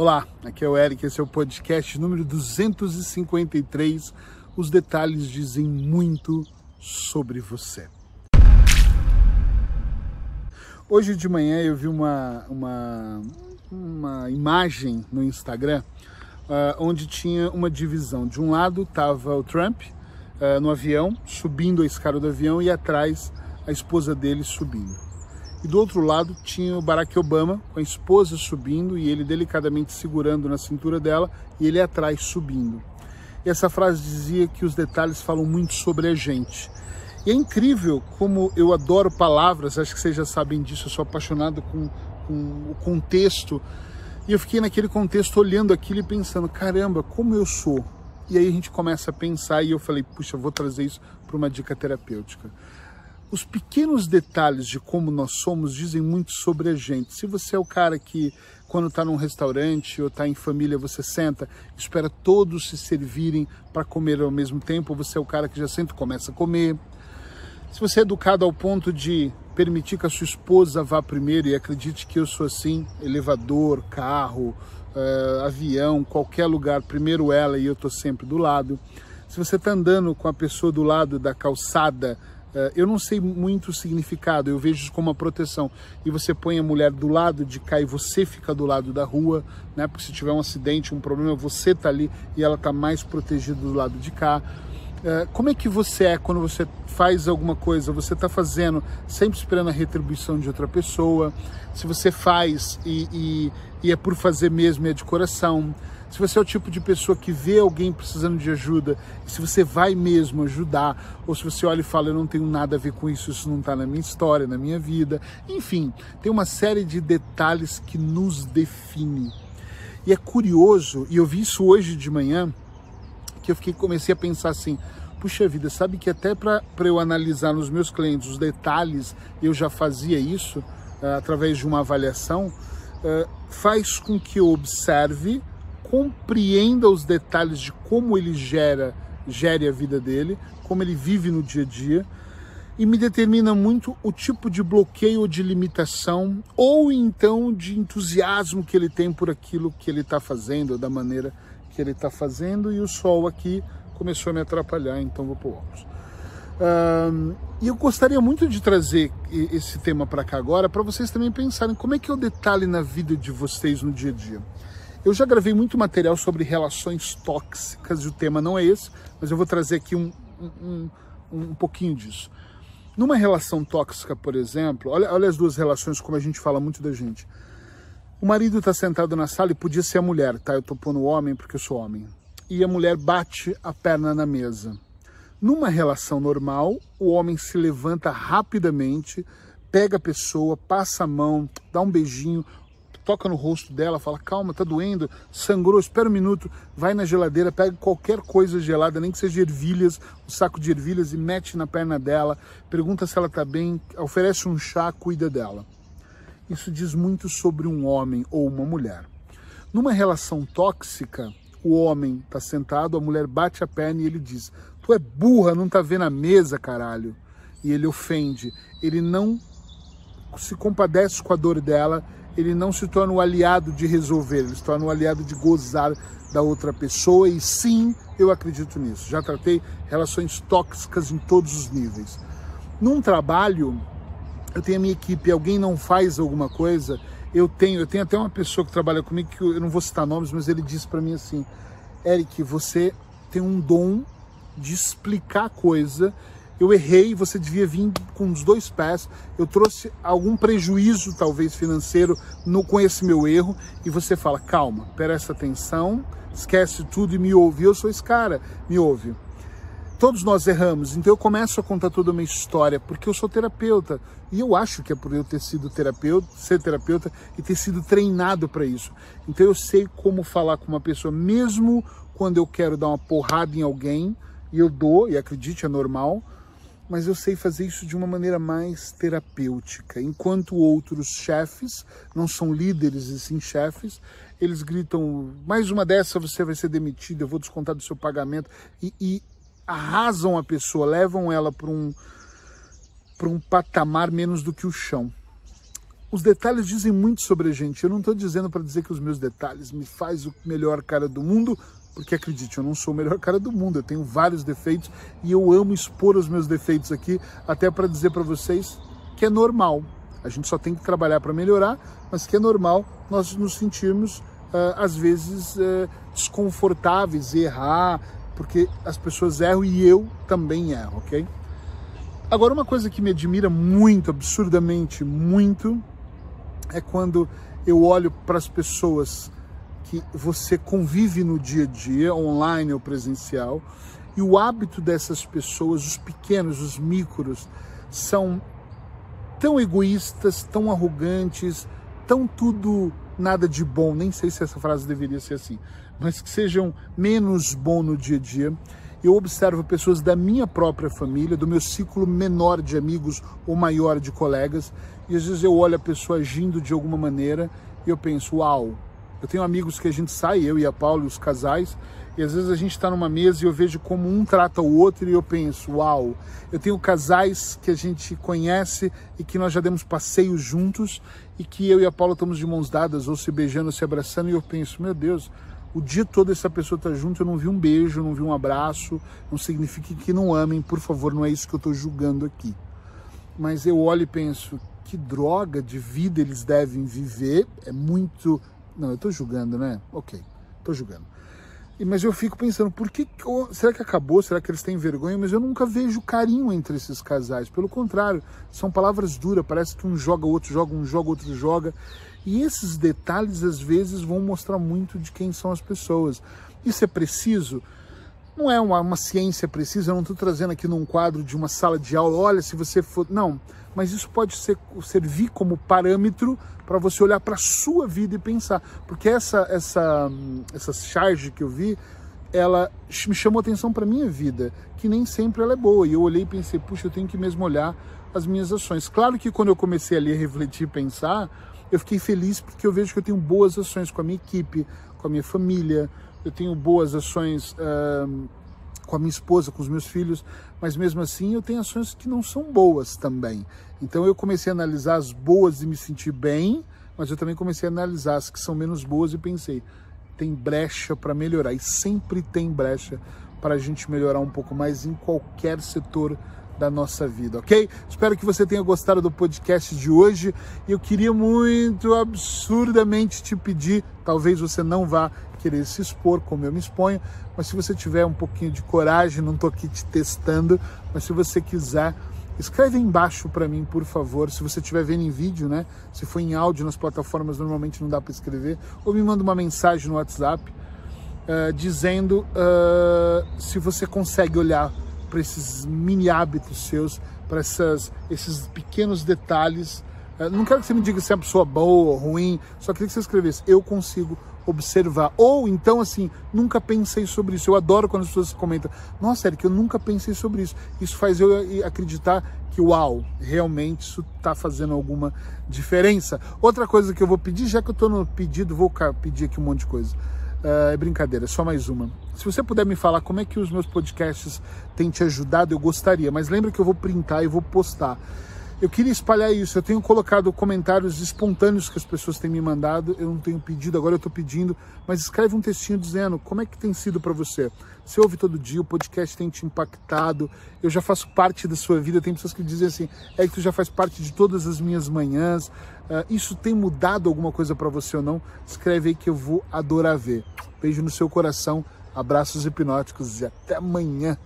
Olá, aqui é o Eric, esse é o podcast número 253. Os detalhes dizem muito sobre você. Hoje de manhã eu vi uma, uma, uma imagem no Instagram uh, onde tinha uma divisão. De um lado estava o Trump uh, no avião, subindo a escada do avião, e atrás a esposa dele subindo e do outro lado tinha o Barack Obama com a esposa subindo e ele delicadamente segurando na cintura dela e ele atrás subindo. E essa frase dizia que os detalhes falam muito sobre a gente. E é incrível como eu adoro palavras, acho que vocês já sabem disso, eu sou apaixonado com, com o contexto. E eu fiquei naquele contexto olhando aquilo e pensando, caramba, como eu sou. E aí a gente começa a pensar e eu falei, puxa, vou trazer isso para uma dica terapêutica. Os pequenos detalhes de como nós somos dizem muito sobre a gente. Se você é o cara que, quando está num restaurante ou está em família, você senta, espera todos se servirem para comer ao mesmo tempo, você é o cara que já senta e começa a comer. Se você é educado ao ponto de permitir que a sua esposa vá primeiro, e acredite que eu sou assim, elevador, carro, uh, avião, qualquer lugar, primeiro ela e eu estou sempre do lado. Se você está andando com a pessoa do lado da calçada, eu não sei muito o significado, eu vejo como uma proteção. E você põe a mulher do lado de cá e você fica do lado da rua, né? Porque se tiver um acidente, um problema, você tá ali e ela tá mais protegida do lado de cá. É, como é que você é quando você faz alguma coisa? Você está fazendo sempre esperando a retribuição de outra pessoa? Se você faz e, e, e é por fazer mesmo é de coração? se você é o tipo de pessoa que vê alguém precisando de ajuda, se você vai mesmo ajudar, ou se você olha e fala, eu não tenho nada a ver com isso, isso não está na minha história, na minha vida. Enfim, tem uma série de detalhes que nos define. E é curioso, e eu vi isso hoje de manhã, que eu fiquei, comecei a pensar assim, puxa vida, sabe que até para eu analisar nos meus clientes os detalhes, eu já fazia isso uh, através de uma avaliação, uh, faz com que eu observe compreenda os detalhes de como ele gera, gere a vida dele, como ele vive no dia a dia, e me determina muito o tipo de bloqueio ou de limitação, ou então de entusiasmo que ele tem por aquilo que ele está fazendo, da maneira que ele está fazendo, e o sol aqui começou a me atrapalhar, então vou pôr óculos. Um, e eu gostaria muito de trazer esse tema para cá agora, para vocês também pensarem como é que é o detalhe na vida de vocês no dia a dia. Eu já gravei muito material sobre relações tóxicas e o tema não é esse, mas eu vou trazer aqui um, um, um pouquinho disso. Numa relação tóxica, por exemplo, olha, olha as duas relações como a gente fala muito da gente. O marido está sentado na sala e podia ser a mulher, tá? Eu tô pondo o homem porque eu sou homem. E a mulher bate a perna na mesa. Numa relação normal, o homem se levanta rapidamente, pega a pessoa, passa a mão, dá um beijinho, toca no rosto dela, fala: calma, tá doendo, sangrou, espera um minuto, vai na geladeira, pega qualquer coisa gelada, nem que seja ervilhas, um saco de ervilhas e mete na perna dela, pergunta se ela tá bem, oferece um chá, cuida dela. Isso diz muito sobre um homem ou uma mulher. Numa relação tóxica, o homem tá sentado, a mulher bate a perna e ele diz: Tu é burra, não tá vendo a mesa, caralho. E ele ofende, ele não se compadece com a dor dela ele não se torna um aliado de resolver, ele se torna um aliado de gozar da outra pessoa e sim, eu acredito nisso. Já tratei relações tóxicas em todos os níveis. Num trabalho, eu tenho a minha equipe, alguém não faz alguma coisa, eu tenho, eu tenho até uma pessoa que trabalha comigo que eu não vou citar nomes, mas ele disse para mim assim: "Eric, você tem um dom de explicar coisa eu errei, você devia vir com os dois pés, eu trouxe algum prejuízo, talvez financeiro, no, com esse meu erro, e você fala, calma, presta atenção, esquece tudo e me ouve. Eu sou esse cara, me ouve. Todos nós erramos, então eu começo a contar toda uma história, porque eu sou terapeuta, e eu acho que é por eu ter sido terapeuta, ser terapeuta e ter sido treinado para isso. Então eu sei como falar com uma pessoa, mesmo quando eu quero dar uma porrada em alguém, e eu dou, e acredite, é normal, mas eu sei fazer isso de uma maneira mais terapêutica. Enquanto outros chefes, não são líderes e sim chefes, eles gritam: mais uma dessa você vai ser demitido, eu vou descontar do seu pagamento, e, e arrasam a pessoa, levam ela para um, para um patamar menos do que o chão. os detalhes dizem muito sobre a gente. Eu não estou dizendo para dizer que os meus detalhes me faz o melhor cara do mundo, porque acredite, eu não sou o melhor cara do mundo. Eu tenho vários defeitos e eu amo expor os meus defeitos aqui, até para dizer para vocês que é normal. A gente só tem que trabalhar para melhorar, mas que é normal nós nos sentirmos uh, às vezes uh, desconfortáveis, errar, porque as pessoas erram e eu também erro, ok? Agora, uma coisa que me admira muito, absurdamente muito, é quando eu olho para as pessoas que você convive no dia a dia, online ou presencial, e o hábito dessas pessoas, os pequenos, os micros, são tão egoístas, tão arrogantes, tão tudo nada de bom, nem sei se essa frase deveria ser assim, mas que sejam menos bom no dia a dia. Eu observo pessoas da minha própria família, do meu ciclo menor de amigos ou maior de colegas, e às vezes eu olho a pessoa agindo de alguma maneira e eu penso, uau, eu tenho amigos que a gente sai, eu e a Paula, os casais, e às vezes a gente está numa mesa e eu vejo como um trata o outro e eu penso, uau, eu tenho casais que a gente conhece e que nós já demos passeios juntos e que eu e a Paula estamos de mãos dadas ou se beijando, ou se abraçando e eu penso, meu Deus, o dia todo essa pessoa está junto, eu não vi um beijo, não vi um abraço, não significa que não amem, por favor, não é isso que eu estou julgando aqui. Mas eu olho e penso, que droga de vida eles devem viver. É muito. Não, eu estou julgando, né? Ok, estou julgando. Mas eu fico pensando, por que. Será que acabou? Será que eles têm vergonha? Mas eu nunca vejo carinho entre esses casais. Pelo contrário, são palavras duras. Parece que um joga, o outro joga, um joga, o outro joga. E esses detalhes, às vezes, vão mostrar muito de quem são as pessoas. Isso é preciso? Não é uma, uma ciência precisa, eu não estou trazendo aqui num quadro de uma sala de aula, olha, se você for. Não mas isso pode ser, servir como parâmetro para você olhar para a sua vida e pensar. Porque essa, essa, essa charge que eu vi, ela me chamou atenção para minha vida, que nem sempre ela é boa. E eu olhei e pensei, puxa, eu tenho que mesmo olhar as minhas ações. Claro que quando eu comecei ali a refletir e pensar, eu fiquei feliz porque eu vejo que eu tenho boas ações com a minha equipe, com a minha família, eu tenho boas ações. Uh, com a minha esposa, com os meus filhos, mas mesmo assim eu tenho ações que não são boas também. Então eu comecei a analisar as boas e me sentir bem, mas eu também comecei a analisar as que são menos boas e pensei, tem brecha para melhorar e sempre tem brecha para a gente melhorar um pouco mais em qualquer setor da nossa vida, ok? Espero que você tenha gostado do podcast de hoje. Eu queria muito, absurdamente te pedir, talvez você não vá querer se expor como eu me exponho, mas se você tiver um pouquinho de coragem, não estou aqui te testando, mas se você quiser, escreve aí embaixo para mim, por favor. Se você estiver vendo em vídeo, né? Se for em áudio nas plataformas, normalmente não dá para escrever, ou me manda uma mensagem no WhatsApp uh, dizendo uh, se você consegue olhar para esses mini hábitos seus, para esses pequenos detalhes. Uh, não quero que você me diga se é uma pessoa boa ou ruim, só queria que você escrevesse: eu consigo observar. Ou então, assim, nunca pensei sobre isso. Eu adoro quando as pessoas comentam: Nossa, Eric, eu nunca pensei sobre isso. Isso faz eu acreditar que, uau, realmente isso está fazendo alguma diferença. Outra coisa que eu vou pedir, já que eu estou no pedido, vou pedir aqui um monte de coisa. É brincadeira, só mais uma. Se você puder me falar como é que os meus podcasts têm te ajudado, eu gostaria. Mas lembra que eu vou printar e vou postar. Eu queria espalhar isso. Eu tenho colocado comentários espontâneos que as pessoas têm me mandado. Eu não tenho pedido, agora eu estou pedindo. Mas escreve um textinho dizendo como é que tem sido para você. Você ouve todo dia, o podcast tem te impactado. Eu já faço parte da sua vida. Tem pessoas que dizem assim: é que tu já faz parte de todas as minhas manhãs. Uh, isso tem mudado alguma coisa para você ou não? Escreve aí que eu vou adorar ver. Beijo no seu coração, abraços hipnóticos e até amanhã.